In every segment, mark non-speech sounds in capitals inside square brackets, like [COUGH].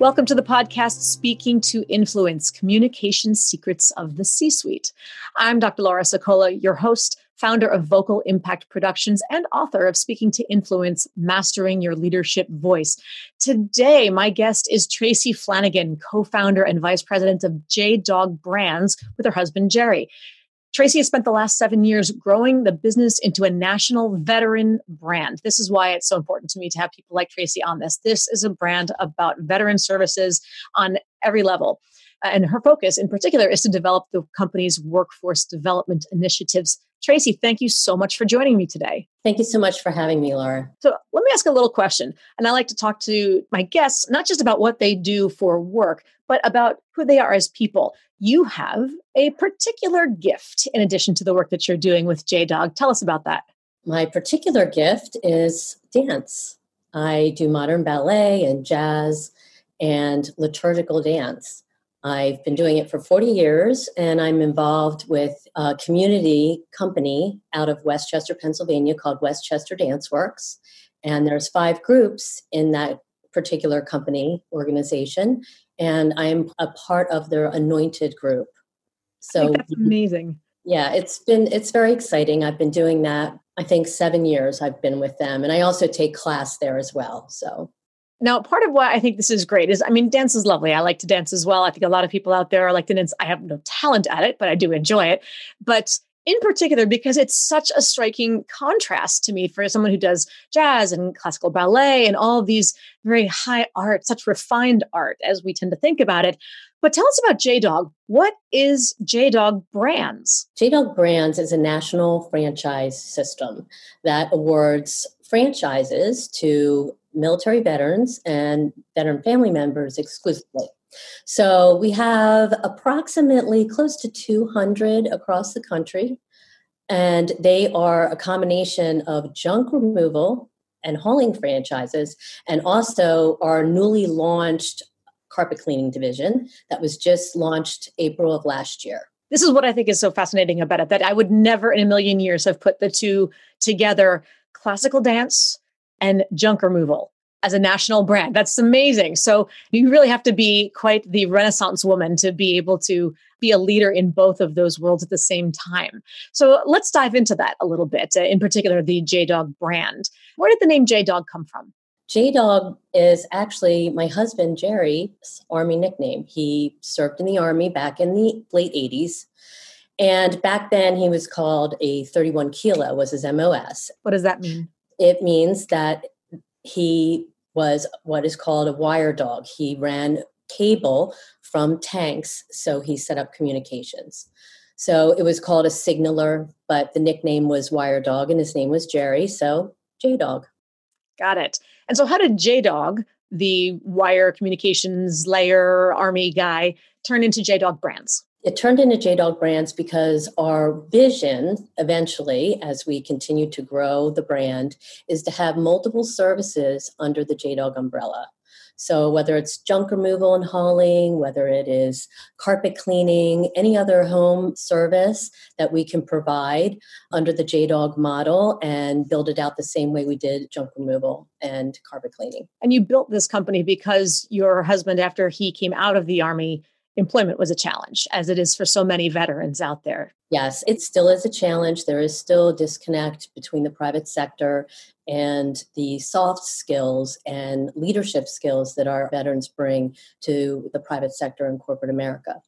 Welcome to the podcast, Speaking to Influence Communication Secrets of the C Suite. I'm Dr. Laura Sicola, your host, founder of Vocal Impact Productions, and author of Speaking to Influence Mastering Your Leadership Voice. Today, my guest is Tracy Flanagan, co founder and vice president of J Dog Brands with her husband, Jerry. Tracy has spent the last seven years growing the business into a national veteran brand. This is why it's so important to me to have people like Tracy on this. This is a brand about veteran services on every level. Uh, and her focus in particular is to develop the company's workforce development initiatives. Tracy, thank you so much for joining me today. Thank you so much for having me, Laura. So, let me ask a little question. And I like to talk to my guests, not just about what they do for work, but about who they are as people. You have a particular gift in addition to the work that you're doing with J Dog. Tell us about that. My particular gift is dance. I do modern ballet and jazz and liturgical dance. I've been doing it for 40 years, and I'm involved with a community company out of West Chester, Pennsylvania called West Chester Dance Works. And there's five groups in that particular company organization, and I'm a part of their anointed group. So that's amazing. Yeah, it's been it's very exciting. I've been doing that. I think seven years I've been with them, and I also take class there as well. So now, part of why I think this is great is, I mean, dance is lovely. I like to dance as well. I think a lot of people out there are like to dance. I have no talent at it, but I do enjoy it. But in particular, because it's such a striking contrast to me for someone who does jazz and classical ballet and all these very high art, such refined art as we tend to think about it. But tell us about JDog. What is JDog Brands? JDog Brands is a national franchise system that awards franchises to military veterans and veteran family members exclusively. So we have approximately close to 200 across the country, and they are a combination of junk removal and hauling franchises, and also our newly launched carpet cleaning division that was just launched April of last year. This is what I think is so fascinating about it that I would never in a million years have put the two together classical dance and junk removal as a national brand. That's amazing. So you really have to be quite the renaissance woman to be able to be a leader in both of those worlds at the same time. So let's dive into that a little bit, uh, in particular the J-Dog brand. Where did the name J-Dog come from? J-Dog is actually my husband Jerry's army nickname. He served in the army back in the late 80s. And back then he was called a 31 kilo was his MOS. What does that mean? It means that he was what is called a wire dog. He ran cable from tanks, so he set up communications. So it was called a signaler, but the nickname was Wire Dog, and his name was Jerry, so J Dog. Got it. And so, how did J Dog, the wire communications layer army guy, turn into J Dog Brands? It turned into JDog Brands because our vision eventually, as we continue to grow the brand, is to have multiple services under the JDog umbrella. So, whether it's junk removal and hauling, whether it is carpet cleaning, any other home service that we can provide under the JDog model and build it out the same way we did junk removal and carpet cleaning. And you built this company because your husband, after he came out of the Army, employment was a challenge, as it is for so many veterans out there. Yes, it still is a challenge. There is still a disconnect between the private sector and the soft skills and leadership skills that our veterans bring to the private sector and corporate America.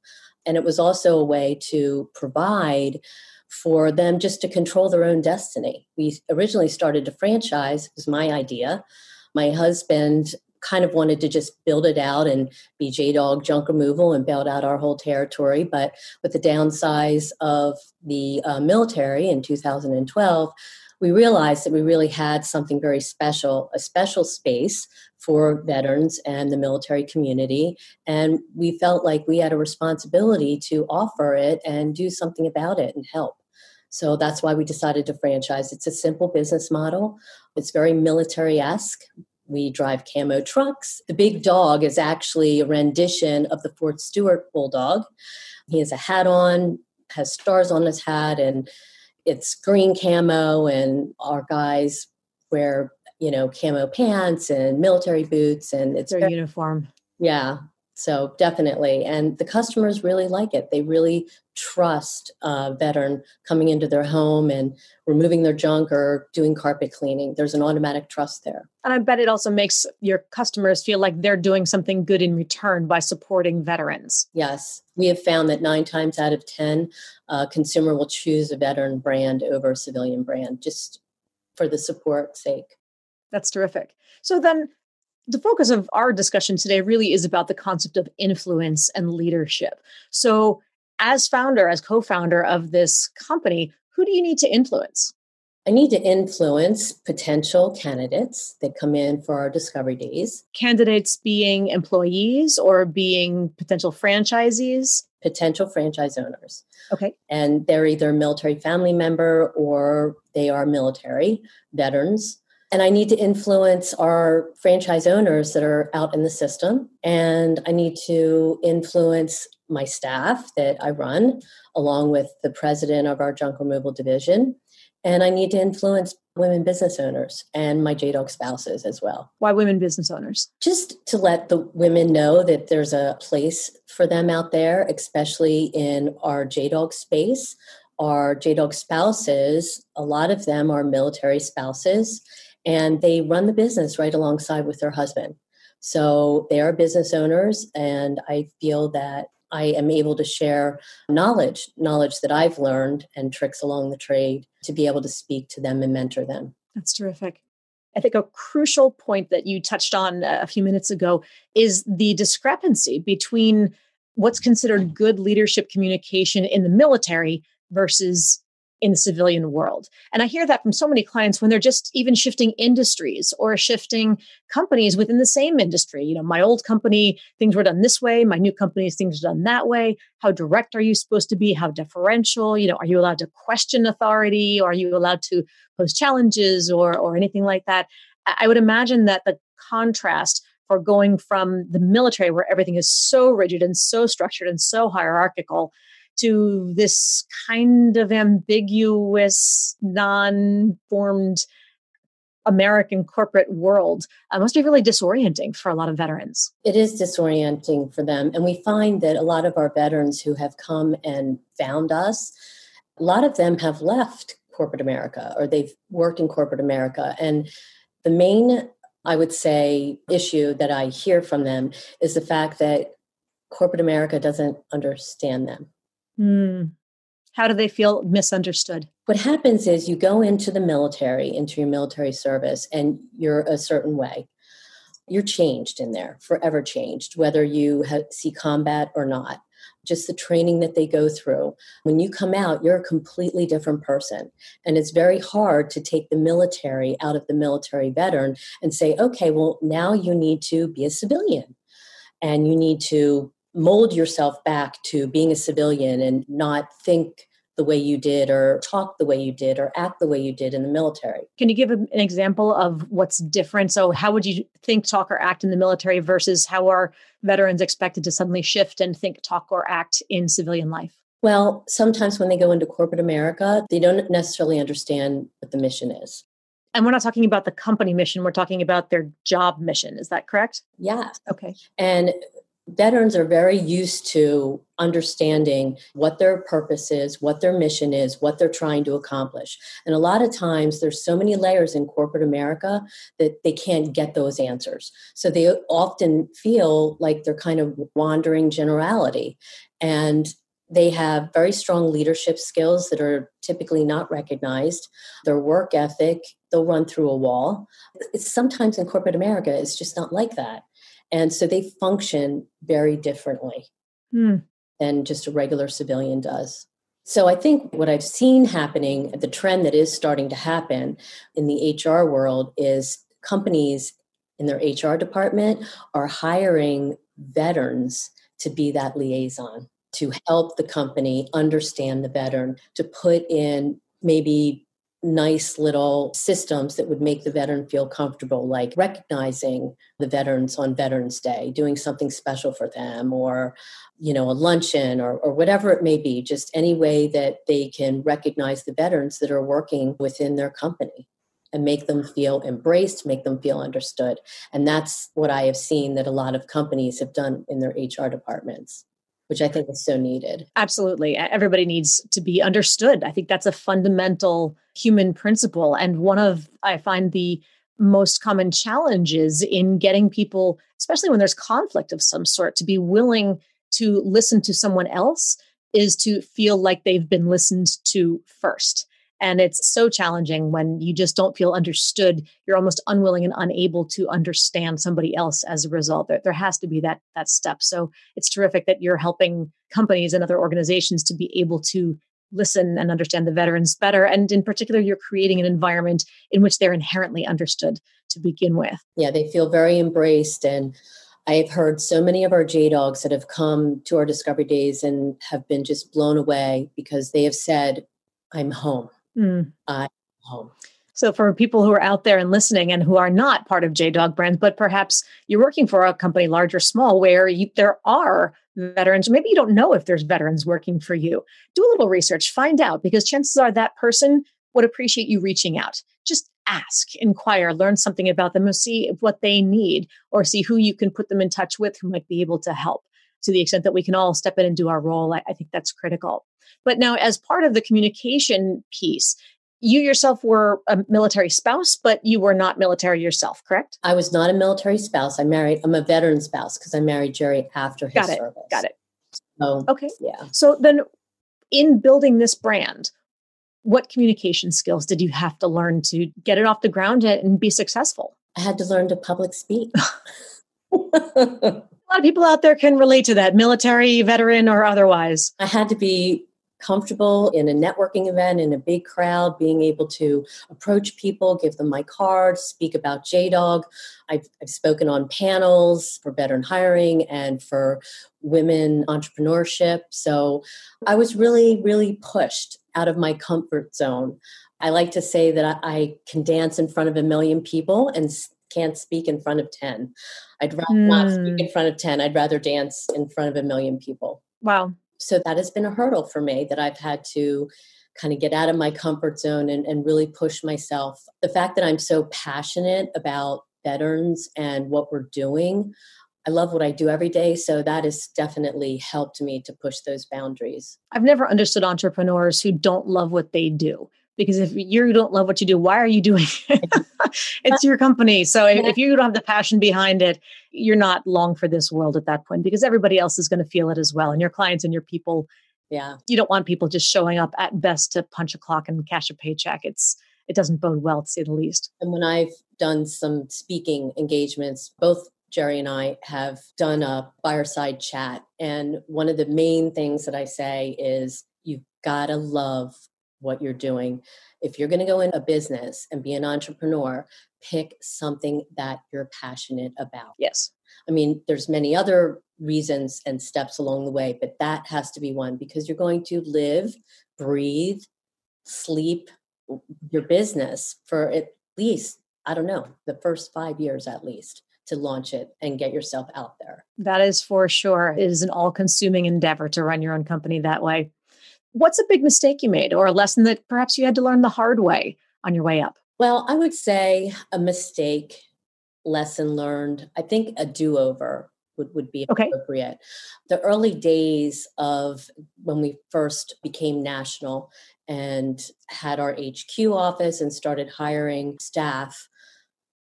And it was also a way to provide for them just to control their own destiny. We originally started to franchise, it was my idea. My husband kind of wanted to just build it out and be J Dog junk removal and build out our whole territory. But with the downsize of the uh, military in 2012, we realized that we really had something very special, a special space for veterans and the military community. And we felt like we had a responsibility to offer it and do something about it and help. So that's why we decided to franchise. It's a simple business model. It's very military esque. We drive camo trucks. The big dog is actually a rendition of the Fort Stewart Bulldog. He has a hat on, has stars on his hat, and it's green camo. And our guys wear, you know, camo pants and military boots, and it's their very, uniform. Yeah, so definitely, and the customers really like it. They really trust a veteran coming into their home and removing their junk or doing carpet cleaning. There's an automatic trust there. And I bet it also makes your customers feel like they're doing something good in return by supporting veterans. Yes, we have found that nine times out of ten, a consumer will choose a veteran brand over a civilian brand just for the support sake. That's terrific. So then the focus of our discussion today really is about the concept of influence and leadership. So, as founder, as co founder of this company, who do you need to influence? I need to influence potential candidates that come in for our discovery days. Candidates being employees or being potential franchisees? Potential franchise owners. Okay. And they're either a military family member or they are military veterans and I need to influence our franchise owners that are out in the system. And I need to influence my staff that I run, along with the president of our junk removal division. And I need to influence women business owners and my JDOG spouses as well. Why women business owners? Just to let the women know that there's a place for them out there, especially in our JDOG space. Our JDOG spouses, a lot of them are military spouses and they run the business right alongside with their husband. So they are business owners, and I feel that I am able to share knowledge, knowledge that I've learned and tricks along the trade to be able to speak to them and mentor them. That's terrific. I think a crucial point that you touched on a few minutes ago is the discrepancy between what's considered good leadership communication in the military versus in the civilian world. And I hear that from so many clients when they're just even shifting industries or shifting companies within the same industry. You know, my old company, things were done this way, my new company, things are done that way. How direct are you supposed to be? How deferential? You know, are you allowed to question authority? Or are you allowed to pose challenges or or anything like that? I would imagine that the contrast for going from the military where everything is so rigid and so structured and so hierarchical to this kind of ambiguous, non formed American corporate world uh, must be really disorienting for a lot of veterans. It is disorienting for them. And we find that a lot of our veterans who have come and found us, a lot of them have left corporate America or they've worked in corporate America. And the main, I would say, issue that I hear from them is the fact that corporate America doesn't understand them. Mm. How do they feel misunderstood? What happens is you go into the military, into your military service, and you're a certain way. You're changed in there, forever changed, whether you see combat or not. Just the training that they go through. When you come out, you're a completely different person. And it's very hard to take the military out of the military veteran and say, okay, well, now you need to be a civilian and you need to mold yourself back to being a civilian and not think the way you did or talk the way you did or act the way you did in the military. Can you give an example of what's different? So, how would you think, talk, or act in the military versus how are veterans expected to suddenly shift and think, talk, or act in civilian life? Well, sometimes when they go into corporate America, they don't necessarily understand what the mission is. And we're not talking about the company mission, we're talking about their job mission. Is that correct? Yes. Okay. And veterans are very used to understanding what their purpose is, what their mission is, what they're trying to accomplish. And a lot of times there's so many layers in corporate America that they can't get those answers. So they often feel like they're kind of wandering generality. And they have very strong leadership skills that are typically not recognized. Their work ethic, they'll run through a wall. It's sometimes in corporate America, it's just not like that. And so they function very differently hmm. than just a regular civilian does. So I think what I've seen happening, the trend that is starting to happen in the HR world is companies in their HR department are hiring veterans to be that liaison to help the company understand the veteran, to put in maybe nice little systems that would make the veteran feel comfortable, like recognizing the veterans on Veterans Day, doing something special for them, or you know, a luncheon or, or whatever it may be, just any way that they can recognize the veterans that are working within their company and make them feel embraced, make them feel understood. And that's what I have seen that a lot of companies have done in their HR departments which I think is so needed. Absolutely. Everybody needs to be understood. I think that's a fundamental human principle. And one of, I find, the most common challenges in getting people, especially when there's conflict of some sort, to be willing to listen to someone else is to feel like they've been listened to first. And it's so challenging when you just don't feel understood. You're almost unwilling and unable to understand somebody else as a result. There, there has to be that that step. So it's terrific that you're helping companies and other organizations to be able to listen and understand the veterans better. And in particular, you're creating an environment in which they're inherently understood to begin with. Yeah, they feel very embraced and I've heard so many of our J dogs that have come to our discovery days and have been just blown away because they have said, I'm home. Mm. Uh, home. So, for people who are out there and listening and who are not part of JDog Brands, but perhaps you're working for a company, large or small, where you, there are veterans, maybe you don't know if there's veterans working for you, do a little research, find out, because chances are that person would appreciate you reaching out. Just ask, inquire, learn something about them, and see what they need, or see who you can put them in touch with who might be able to help to the extent that we can all step in and do our role. I, I think that's critical. But now, as part of the communication piece, you yourself were a military spouse, but you were not military yourself, correct? I was not a military spouse. I married, I'm a veteran spouse because I married Jerry after his Got it. service. Got it. So, okay. Yeah. So then, in building this brand, what communication skills did you have to learn to get it off the ground and be successful? I had to learn to public speak. [LAUGHS] [LAUGHS] lot of people out there can relate to that, military, veteran, or otherwise. I had to be comfortable in a networking event in a big crowd being able to approach people give them my card speak about jdog. I've, I've spoken on panels for veteran hiring and for women entrepreneurship. So i was really really pushed out of my comfort zone. I like to say that I, I can dance in front of a million people and can't speak in front of 10. I'd rather mm. not speak in hmm. front of 10. I'd rather dance in front of a million people. Wow. So that has been a hurdle for me that I've had to kind of get out of my comfort zone and, and really push myself. The fact that I'm so passionate about veterans and what we're doing, I love what I do every day. So that has definitely helped me to push those boundaries. I've never understood entrepreneurs who don't love what they do because if you don't love what you do why are you doing [LAUGHS] it? It's your company. So if you don't have the passion behind it you're not long for this world at that point because everybody else is going to feel it as well and your clients and your people. Yeah. You don't want people just showing up at best to punch a clock and cash a paycheck. It's it doesn't bode well to say the least. And when i've done some speaking engagements both Jerry and I have done a fireside chat. And one of the main things that I say is you've got to love what you're doing. If you're going to go in a business and be an entrepreneur, pick something that you're passionate about. Yes. I mean, there's many other reasons and steps along the way, but that has to be one because you're going to live, breathe, sleep your business for at least, I don't know, the first 5 years at least to launch it and get yourself out there. That is for sure. It is an all consuming endeavor to run your own company that way. What's a big mistake you made or a lesson that perhaps you had to learn the hard way on your way up? Well, I would say a mistake, lesson learned. I think a do over would, would be okay. appropriate. The early days of when we first became national and had our HQ office and started hiring staff,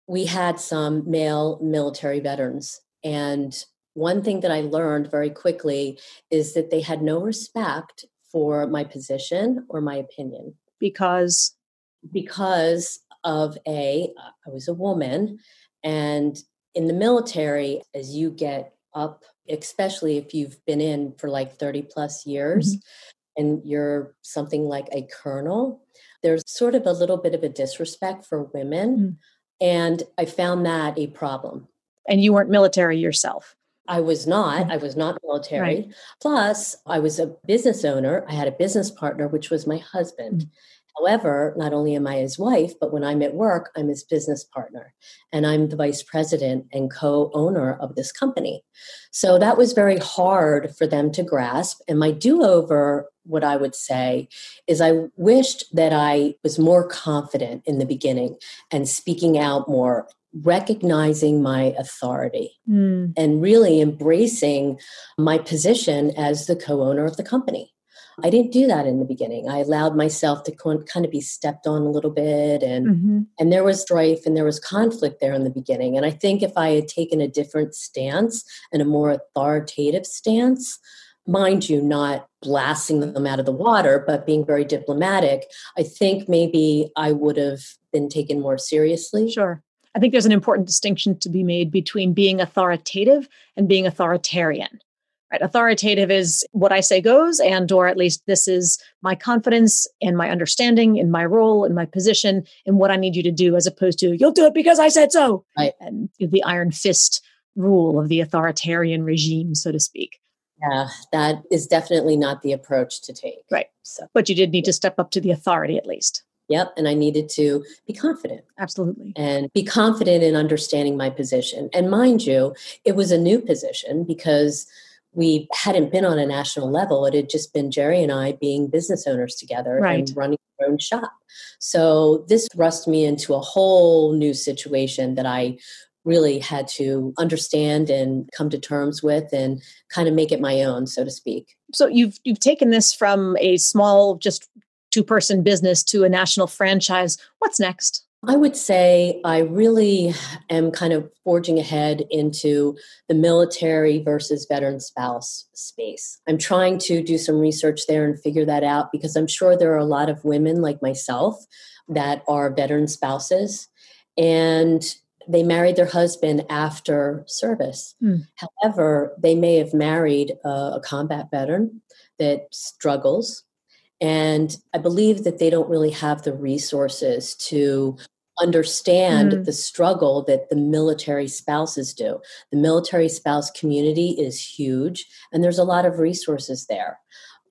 we had some male military veterans. And one thing that I learned very quickly is that they had no respect for my position or my opinion. Because? Because of a, I was a woman, and in the military, as you get up, especially if you've been in for like 30 plus years, mm-hmm. and you're something like a colonel, there's sort of a little bit of a disrespect for women. Mm. And I found that a problem. And you weren't military yourself. I was not. Mm. I was not military. Right. Plus, I was a business owner. I had a business partner, which was my husband. Mm. However, not only am I his wife, but when I'm at work, I'm his business partner. And I'm the vice president and co owner of this company. So that was very hard for them to grasp. And my do over, what I would say, is I wished that I was more confident in the beginning and speaking out more recognizing my authority mm. and really embracing my position as the co owner of the company. I didn't do that in the beginning. I allowed myself to kind of be stepped on a little bit and mm-hmm. and there was strife and there was conflict there in the beginning. And I think if I had taken a different stance and a more authoritative stance, mind you, not blasting them out of the water, but being very diplomatic, I think maybe I would have been taken more seriously. Sure. I think there's an important distinction to be made between being authoritative and being authoritarian. Right? Authoritative is what I say goes, and or at least this is my confidence and my understanding in my role and my position and what I need you to do, as opposed to you'll do it because I said so. Right. And the iron fist rule of the authoritarian regime, so to speak. Yeah, that is definitely not the approach to take. Right. So, but you did need to step up to the authority at least. Yep. And I needed to be confident. Absolutely. And be confident in understanding my position. And mind you, it was a new position because we hadn't been on a national level. It had just been Jerry and I being business owners together right. and running our own shop. So this thrust me into a whole new situation that I really had to understand and come to terms with and kind of make it my own so to speak so you've you've taken this from a small just two person business to a national franchise what's next I would say I really am kind of forging ahead into the military versus veteran spouse space. I'm trying to do some research there and figure that out because I'm sure there are a lot of women like myself that are veteran spouses and they married their husband after service. Hmm. However, they may have married a, a combat veteran that struggles and I believe that they don't really have the resources to understand mm. the struggle that the military spouses do. The military spouse community is huge, and there's a lot of resources there.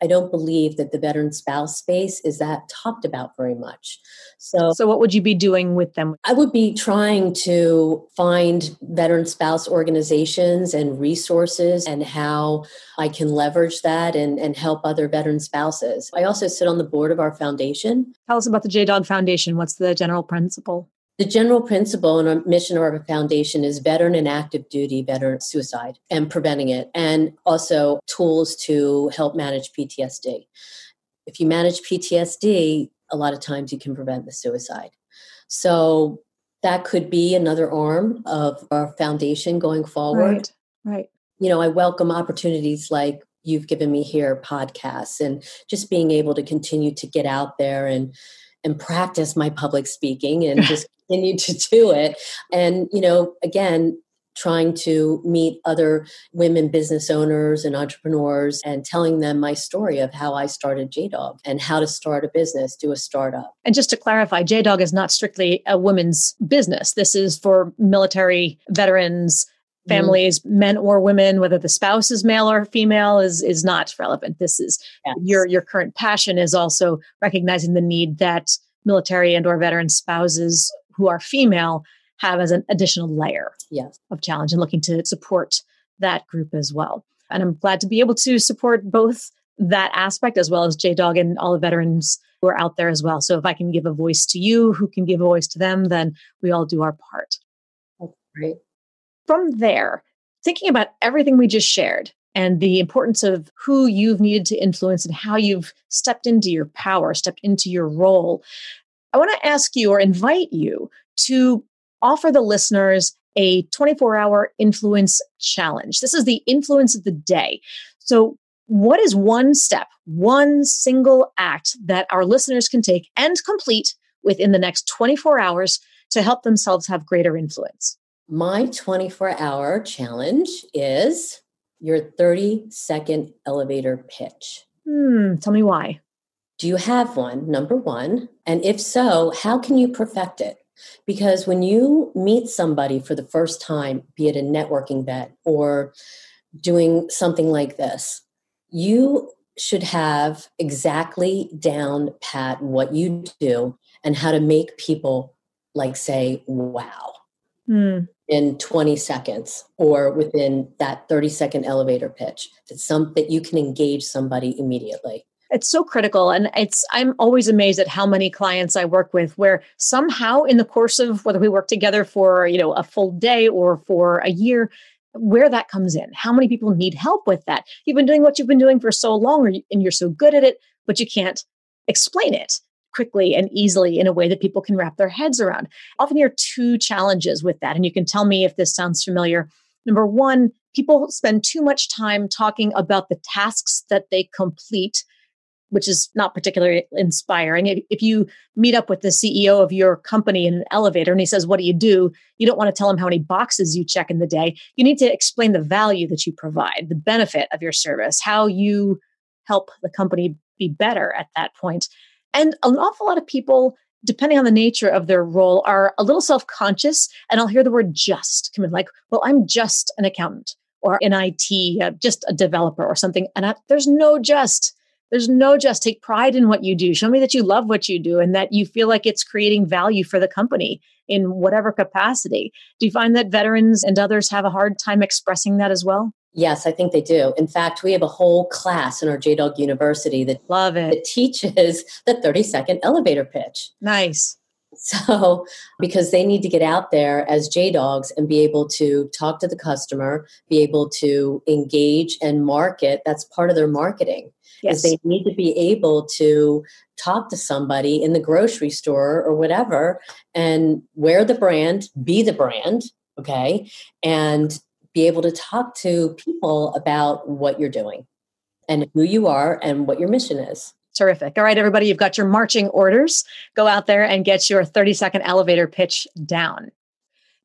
I don't believe that the veteran spouse space is that talked about very much. So, so what would you be doing with them? I would be trying to find veteran spouse organizations and resources and how I can leverage that and, and help other veteran spouses. I also sit on the board of our foundation. Tell us about the J Dog Foundation. What's the general principle? The general principle and our mission of our foundation is veteran and active duty veteran suicide and preventing it, and also tools to help manage PTSD. If you manage PTSD, a lot of times you can prevent the suicide. So that could be another arm of our foundation going forward. Right. Right. You know, I welcome opportunities like you've given me here, podcasts, and just being able to continue to get out there and and practice my public speaking and [LAUGHS] just continue to do it. And, you know, again, trying to meet other women business owners and entrepreneurs and telling them my story of how I started JDog and how to start a business, do a startup. And just to clarify, JDog is not strictly a women's business. This is for military veterans, mm-hmm. families, mm-hmm. men or women, whether the spouse is male or female is is not relevant. This is yes. your your current passion is also recognizing the need that military and or veteran spouses who are female have as an additional layer yes. of challenge and looking to support that group as well. And I'm glad to be able to support both that aspect as well as JDog and all the veterans who are out there as well. So if I can give a voice to you, who can give a voice to them, then we all do our part. That's great. From there, thinking about everything we just shared and the importance of who you've needed to influence and how you've stepped into your power, stepped into your role, I want to ask you or invite you to offer the listeners a 24 hour influence challenge. This is the influence of the day. So, what is one step, one single act that our listeners can take and complete within the next 24 hours to help themselves have greater influence? My 24 hour challenge is your 30 second elevator pitch. Hmm, tell me why. Do you have one? Number one. And if so, how can you perfect it? Because when you meet somebody for the first time, be it a networking event or doing something like this, you should have exactly down pat what you do and how to make people like say wow mm. in 20 seconds or within that 30 second elevator pitch that's some that you can engage somebody immediately it's so critical and it's i'm always amazed at how many clients i work with where somehow in the course of whether we work together for you know a full day or for a year where that comes in. How many people need help with that? You've been doing what you've been doing for so long and you're so good at it but you can't explain it quickly and easily in a way that people can wrap their heads around. Often there are two challenges with that and you can tell me if this sounds familiar. Number one people spend too much time talking about the tasks that they complete which is not particularly inspiring. If you meet up with the CEO of your company in an elevator and he says, What do you do? You don't want to tell him how many boxes you check in the day. You need to explain the value that you provide, the benefit of your service, how you help the company be better at that point. And an awful lot of people, depending on the nature of their role, are a little self conscious. And I'll hear the word just come in like, Well, I'm just an accountant or an IT, uh, just a developer or something. And I, there's no just there's no just take pride in what you do. Show me that you love what you do and that you feel like it's creating value for the company in whatever capacity. Do you find that veterans and others have a hard time expressing that as well? Yes, I think they do. In fact, we have a whole class in our JDog University that love it that teaches the 30 second elevator pitch. Nice. So, because they need to get out there as J Dogs and be able to talk to the customer, be able to engage and market, that's part of their marketing. Yes. They need to be able to talk to somebody in the grocery store or whatever and wear the brand, be the brand, okay, and be able to talk to people about what you're doing and who you are and what your mission is. Terrific. All right, everybody, you've got your marching orders. Go out there and get your 30 second elevator pitch down.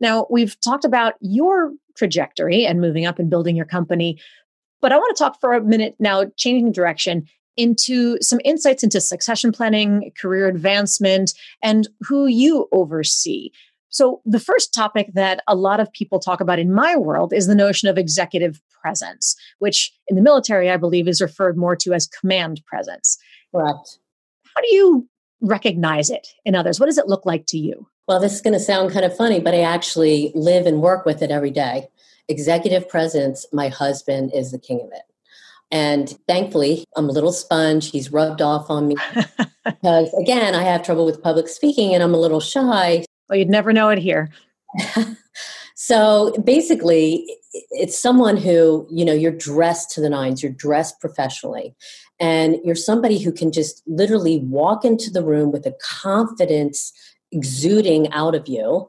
Now, we've talked about your trajectory and moving up and building your company. But I want to talk for a minute now, changing direction into some insights into succession planning, career advancement, and who you oversee. So, the first topic that a lot of people talk about in my world is the notion of executive presence, which in the military, I believe, is referred more to as command presence. Correct. How do you recognize it in others? What does it look like to you? Well, this is going to sound kind of funny, but I actually live and work with it every day executive presence, my husband is the king of it. And thankfully, I'm a little sponge. He's rubbed off on me [LAUGHS] because, again, I have trouble with public speaking and I'm a little shy. Well, you'd never know it here. [LAUGHS] so basically, it's someone who, you know, you're dressed to the nines, you're dressed professionally, and you're somebody who can just literally walk into the room with a confidence exuding out of you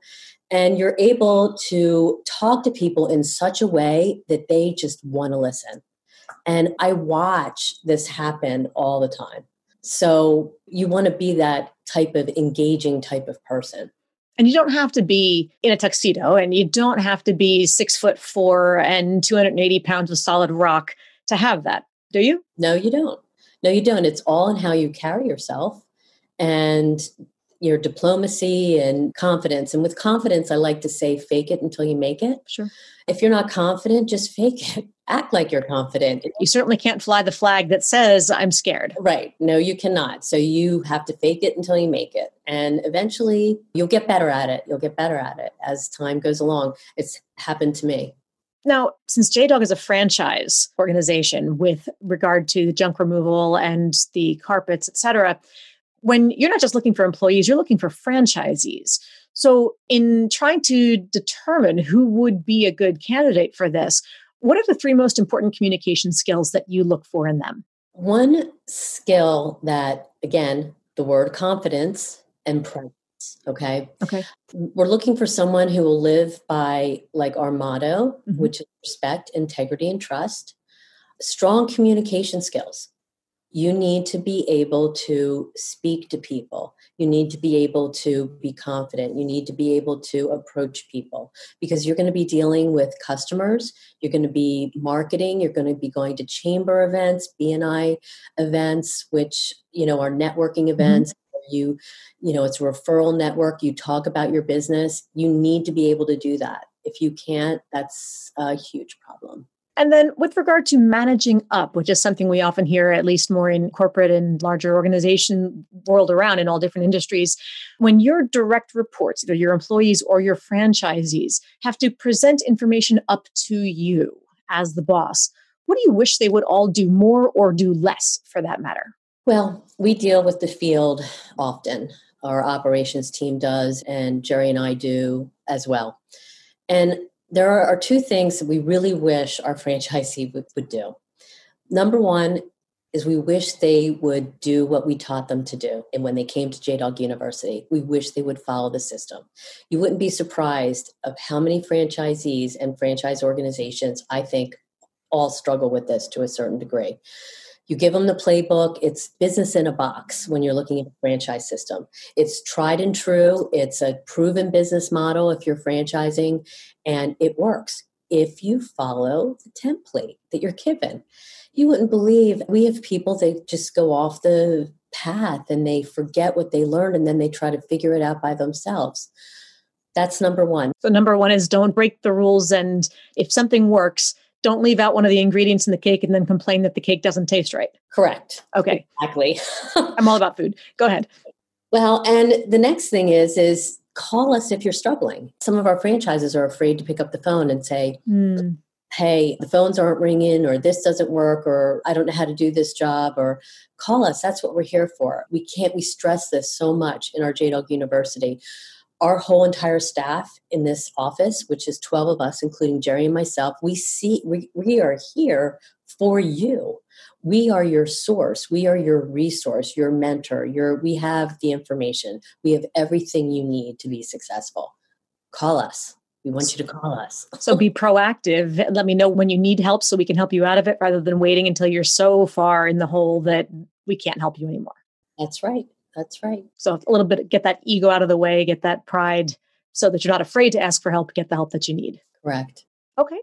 and you're able to talk to people in such a way that they just want to listen. And I watch this happen all the time. So you want to be that type of engaging type of person. And you don't have to be in a tuxedo and you don't have to be six foot four and 280 pounds of solid rock to have that, do you? No, you don't. No, you don't. It's all in how you carry yourself and your diplomacy and confidence. And with confidence, I like to say fake it until you make it. Sure. If you're not confident, just fake it. [LAUGHS] Act like you're confident. You certainly can't fly the flag that says, I'm scared. Right. No, you cannot. So you have to fake it until you make it. And eventually you'll get better at it. You'll get better at it as time goes along. It's happened to me. Now, since JDog is a franchise organization with regard to the junk removal and the carpets, et cetera, when you're not just looking for employees, you're looking for franchisees. So, in trying to determine who would be a good candidate for this, what are the three most important communication skills that you look for in them? One skill that, again, the word confidence and presence. Okay. Okay. We're looking for someone who will live by like our motto, mm-hmm. which is respect, integrity, and trust. Strong communication skills. You need to be able to speak to people. You need to be able to be confident. You need to be able to approach people because you're going to be dealing with customers. You're going to be marketing. You're going to be going to chamber events, BNI events, which you know are networking mm-hmm. events. Mm-hmm. You, you know, it's a referral network. You talk about your business. You need to be able to do that. If you can't, that's a huge problem. And then with regard to managing up, which is something we often hear, at least more in corporate and larger organization world around in all different industries, when your direct reports, either your employees or your franchisees, have to present information up to you as the boss, what do you wish they would all do more or do less for that matter? Well, we deal with the field often. Our operations team does, and Jerry and I do as well. And there are two things that we really wish our franchisee would, would do. Number one is we wish they would do what we taught them to do. And when they came to JDog University, we wish they would follow the system. You wouldn't be surprised of how many franchisees and franchise organizations I think all struggle with this to a certain degree. You give them the playbook. It's business in a box when you're looking at a franchise system. It's tried and true. It's a proven business model if you're franchising, and it works if you follow the template that you're given. You wouldn't believe we have people that just go off the path and they forget what they learned and then they try to figure it out by themselves. That's number one. So, number one is don't break the rules. And if something works, don't leave out one of the ingredients in the cake and then complain that the cake doesn't taste right. Correct. Okay. Exactly. [LAUGHS] I'm all about food. Go ahead. Well, and the next thing is is call us if you're struggling. Some of our franchises are afraid to pick up the phone and say, mm. "Hey, the phones aren't ringing or this doesn't work or I don't know how to do this job or call us. That's what we're here for." We can't we stress this so much in our JDog University our whole entire staff in this office, which is 12 of us, including Jerry and myself, we see we, we are here for you. We are your source. We are your resource, your mentor. Your we have the information. We have everything you need to be successful. Call us. We want you to call us. so be proactive. Let me know when you need help so we can help you out of it rather than waiting until you're so far in the hole that we can't help you anymore. That's right. That's right. So a little bit get that ego out of the way, get that pride so that you're not afraid to ask for help, get the help that you need. Correct. Okay.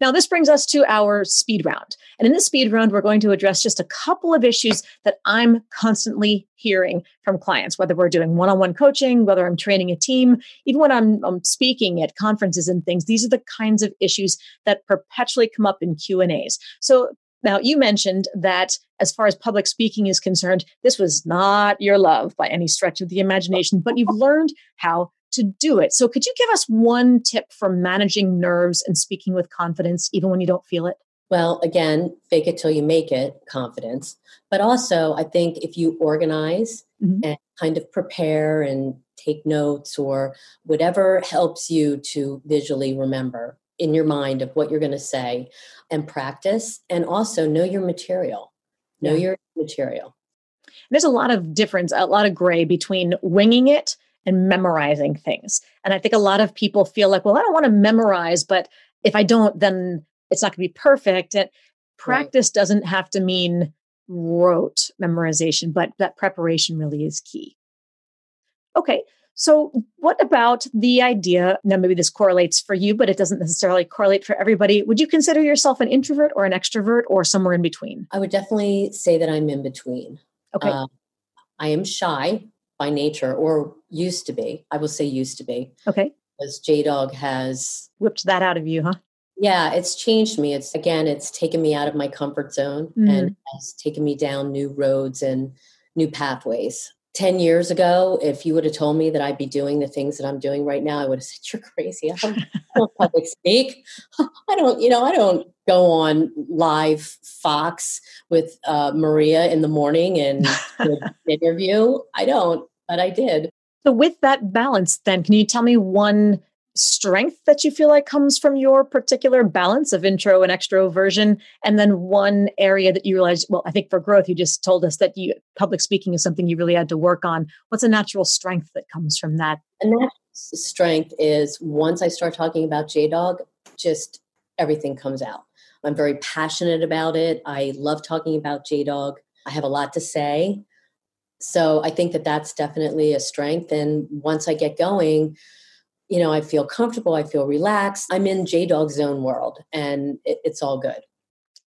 Now, this brings us to our speed round. And in this speed round, we're going to address just a couple of issues that I'm constantly hearing from clients, whether we're doing one on one coaching, whether I'm training a team, even when I'm, I'm, speaking at conferences and things. These are the kinds of issues that perpetually come up in Q&As. So now, you mentioned that as far as public speaking is concerned, this was not your love by any stretch of the imagination, but you've [LAUGHS] learned how to do it. So, could you give us one tip for managing nerves and speaking with confidence, even when you don't feel it? Well, again, fake it till you make it, confidence. But also, I think if you organize mm-hmm. and kind of prepare and take notes or whatever helps you to visually remember, in your mind of what you're going to say and practice and also know your material. Know yeah. your material. There's a lot of difference a lot of gray between winging it and memorizing things. And i think a lot of people feel like well i don't want to memorize but if i don't then it's not going to be perfect. And practice right. doesn't have to mean rote memorization but that preparation really is key. Okay so, what about the idea? Now, maybe this correlates for you, but it doesn't necessarily correlate for everybody. Would you consider yourself an introvert or an extrovert or somewhere in between? I would definitely say that I'm in between. Okay. Uh, I am shy by nature, or used to be. I will say used to be. Okay. Because J Dog has whipped that out of you, huh? Yeah, it's changed me. It's again, it's taken me out of my comfort zone mm. and has taken me down new roads and new pathways. 10 years ago, if you would have told me that I'd be doing the things that I'm doing right now, I would have said, You're crazy. I don't, I don't public speak. I don't, you know, I don't go on live Fox with uh, Maria in the morning and [LAUGHS] interview. I don't, but I did. So, with that balance, then, can you tell me one strength that you feel like comes from your particular balance of intro and extroversion and then one area that you realize well i think for growth you just told us that you public speaking is something you really had to work on what's a natural strength that comes from that and that strength is once i start talking about j-dog just everything comes out i'm very passionate about it i love talking about j-dog I have a lot to say. So I think that that's definitely a strength. And once I get going, you know, I feel comfortable, I feel relaxed. I'm in J Dog zone world and it, it's all good.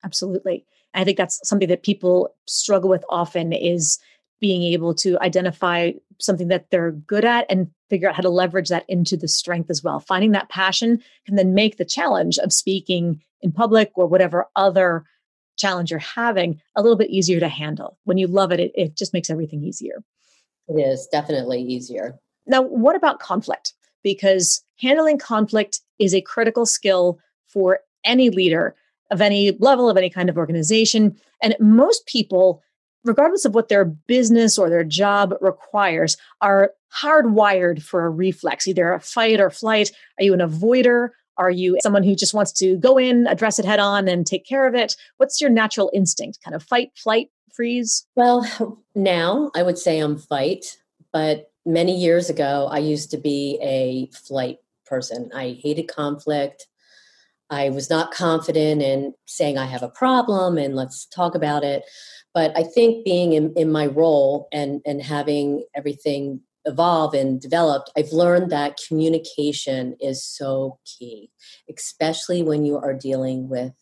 Absolutely. I think that's something that people struggle with often is being able to identify something that they're good at and figure out how to leverage that into the strength as well. Finding that passion can then make the challenge of speaking in public or whatever other challenge you're having a little bit easier to handle. When you love it, it, it just makes everything easier. It is definitely easier. Now, what about conflict? Because handling conflict is a critical skill for any leader of any level, of any kind of organization. And most people, regardless of what their business or their job requires, are hardwired for a reflex, either a fight or flight. Are you an avoider? Are you someone who just wants to go in, address it head on, and take care of it? What's your natural instinct? Kind of fight, flight, freeze? Well, now I would say I'm fight, but many years ago, I used to be a flight person. I hated conflict. I was not confident in saying I have a problem and let's talk about it. But I think being in, in my role and, and having everything evolve and developed, I've learned that communication is so key, especially when you are dealing with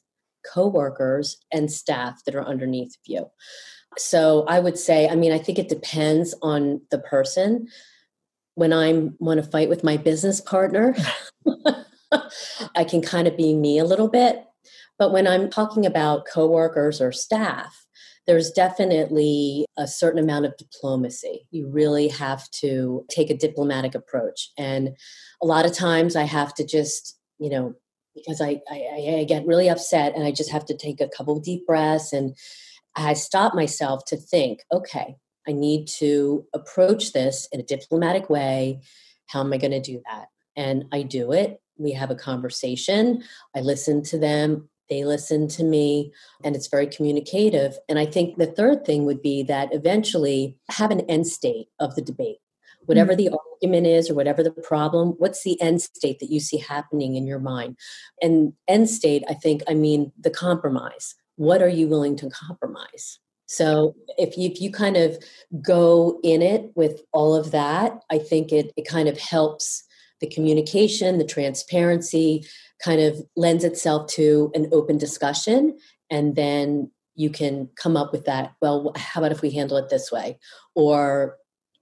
coworkers and staff that are underneath you. So I would say, I mean, I think it depends on the person. When I want to fight with my business partner, [LAUGHS] I can kind of be me a little bit. But when I'm talking about coworkers or staff, there's definitely a certain amount of diplomacy. You really have to take a diplomatic approach. And a lot of times I have to just, you know, because I, I, I get really upset and I just have to take a couple deep breaths and I stop myself to think, okay, I need to approach this in a diplomatic way. How am I going to do that? And I do it. We have a conversation. I listen to them. They listen to me, and it's very communicative. And I think the third thing would be that eventually have an end state of the debate. Whatever mm-hmm. the argument is or whatever the problem, what's the end state that you see happening in your mind? And end state, I think, I mean the compromise. What are you willing to compromise? So if you, if you kind of go in it with all of that, I think it, it kind of helps the communication, the transparency kind of lends itself to an open discussion. And then you can come up with that. Well, how about if we handle it this way? Or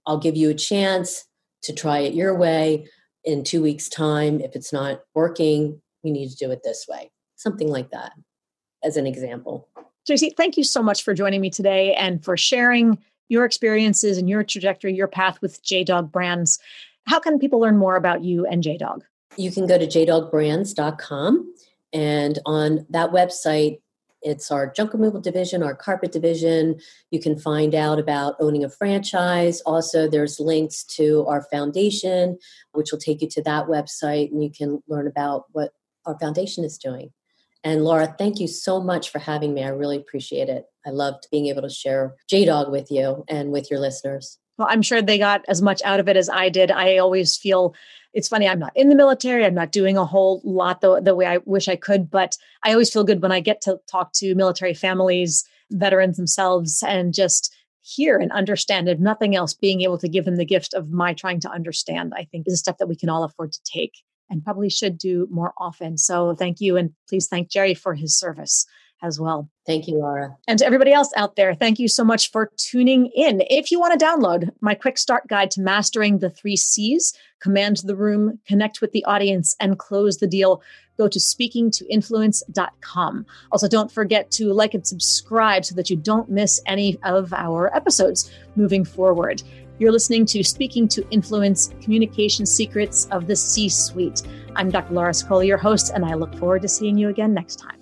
I'll give you a chance to try it your way in two weeks' time. If it's not working, you need to do it this way. Something like that, as an example. Tracy, thank you so much for joining me today and for sharing your experiences and your trajectory, your path with JDog Brands. How can people learn more about you and JDog? You can go to jdogbrands.com and on that website, it's our junk removal division, our carpet division. You can find out about owning a franchise. Also, there's links to our foundation, which will take you to that website, and you can learn about what our foundation is doing. And Laura, thank you so much for having me. I really appreciate it. I loved being able to share JDog with you and with your listeners. Well, I'm sure they got as much out of it as I did. I always feel it's funny, I'm not in the military. I'm not doing a whole lot the, the way I wish I could, but I always feel good when I get to talk to military families, veterans themselves, and just hear and understand, if nothing else, being able to give them the gift of my trying to understand, I think is a step that we can all afford to take and probably should do more often. So thank you. And please thank Jerry for his service as well. Thank you, Laura. And to everybody else out there, thank you so much for tuning in. If you want to download my quick start guide to mastering the three C's, command the room, connect with the audience, and close the deal, go to speakingtoinfluence.com. Also, don't forget to like and subscribe so that you don't miss any of our episodes moving forward. You're listening to Speaking to Influence Communication Secrets of the C Suite. I'm Dr. Laura Sicola, your host, and I look forward to seeing you again next time.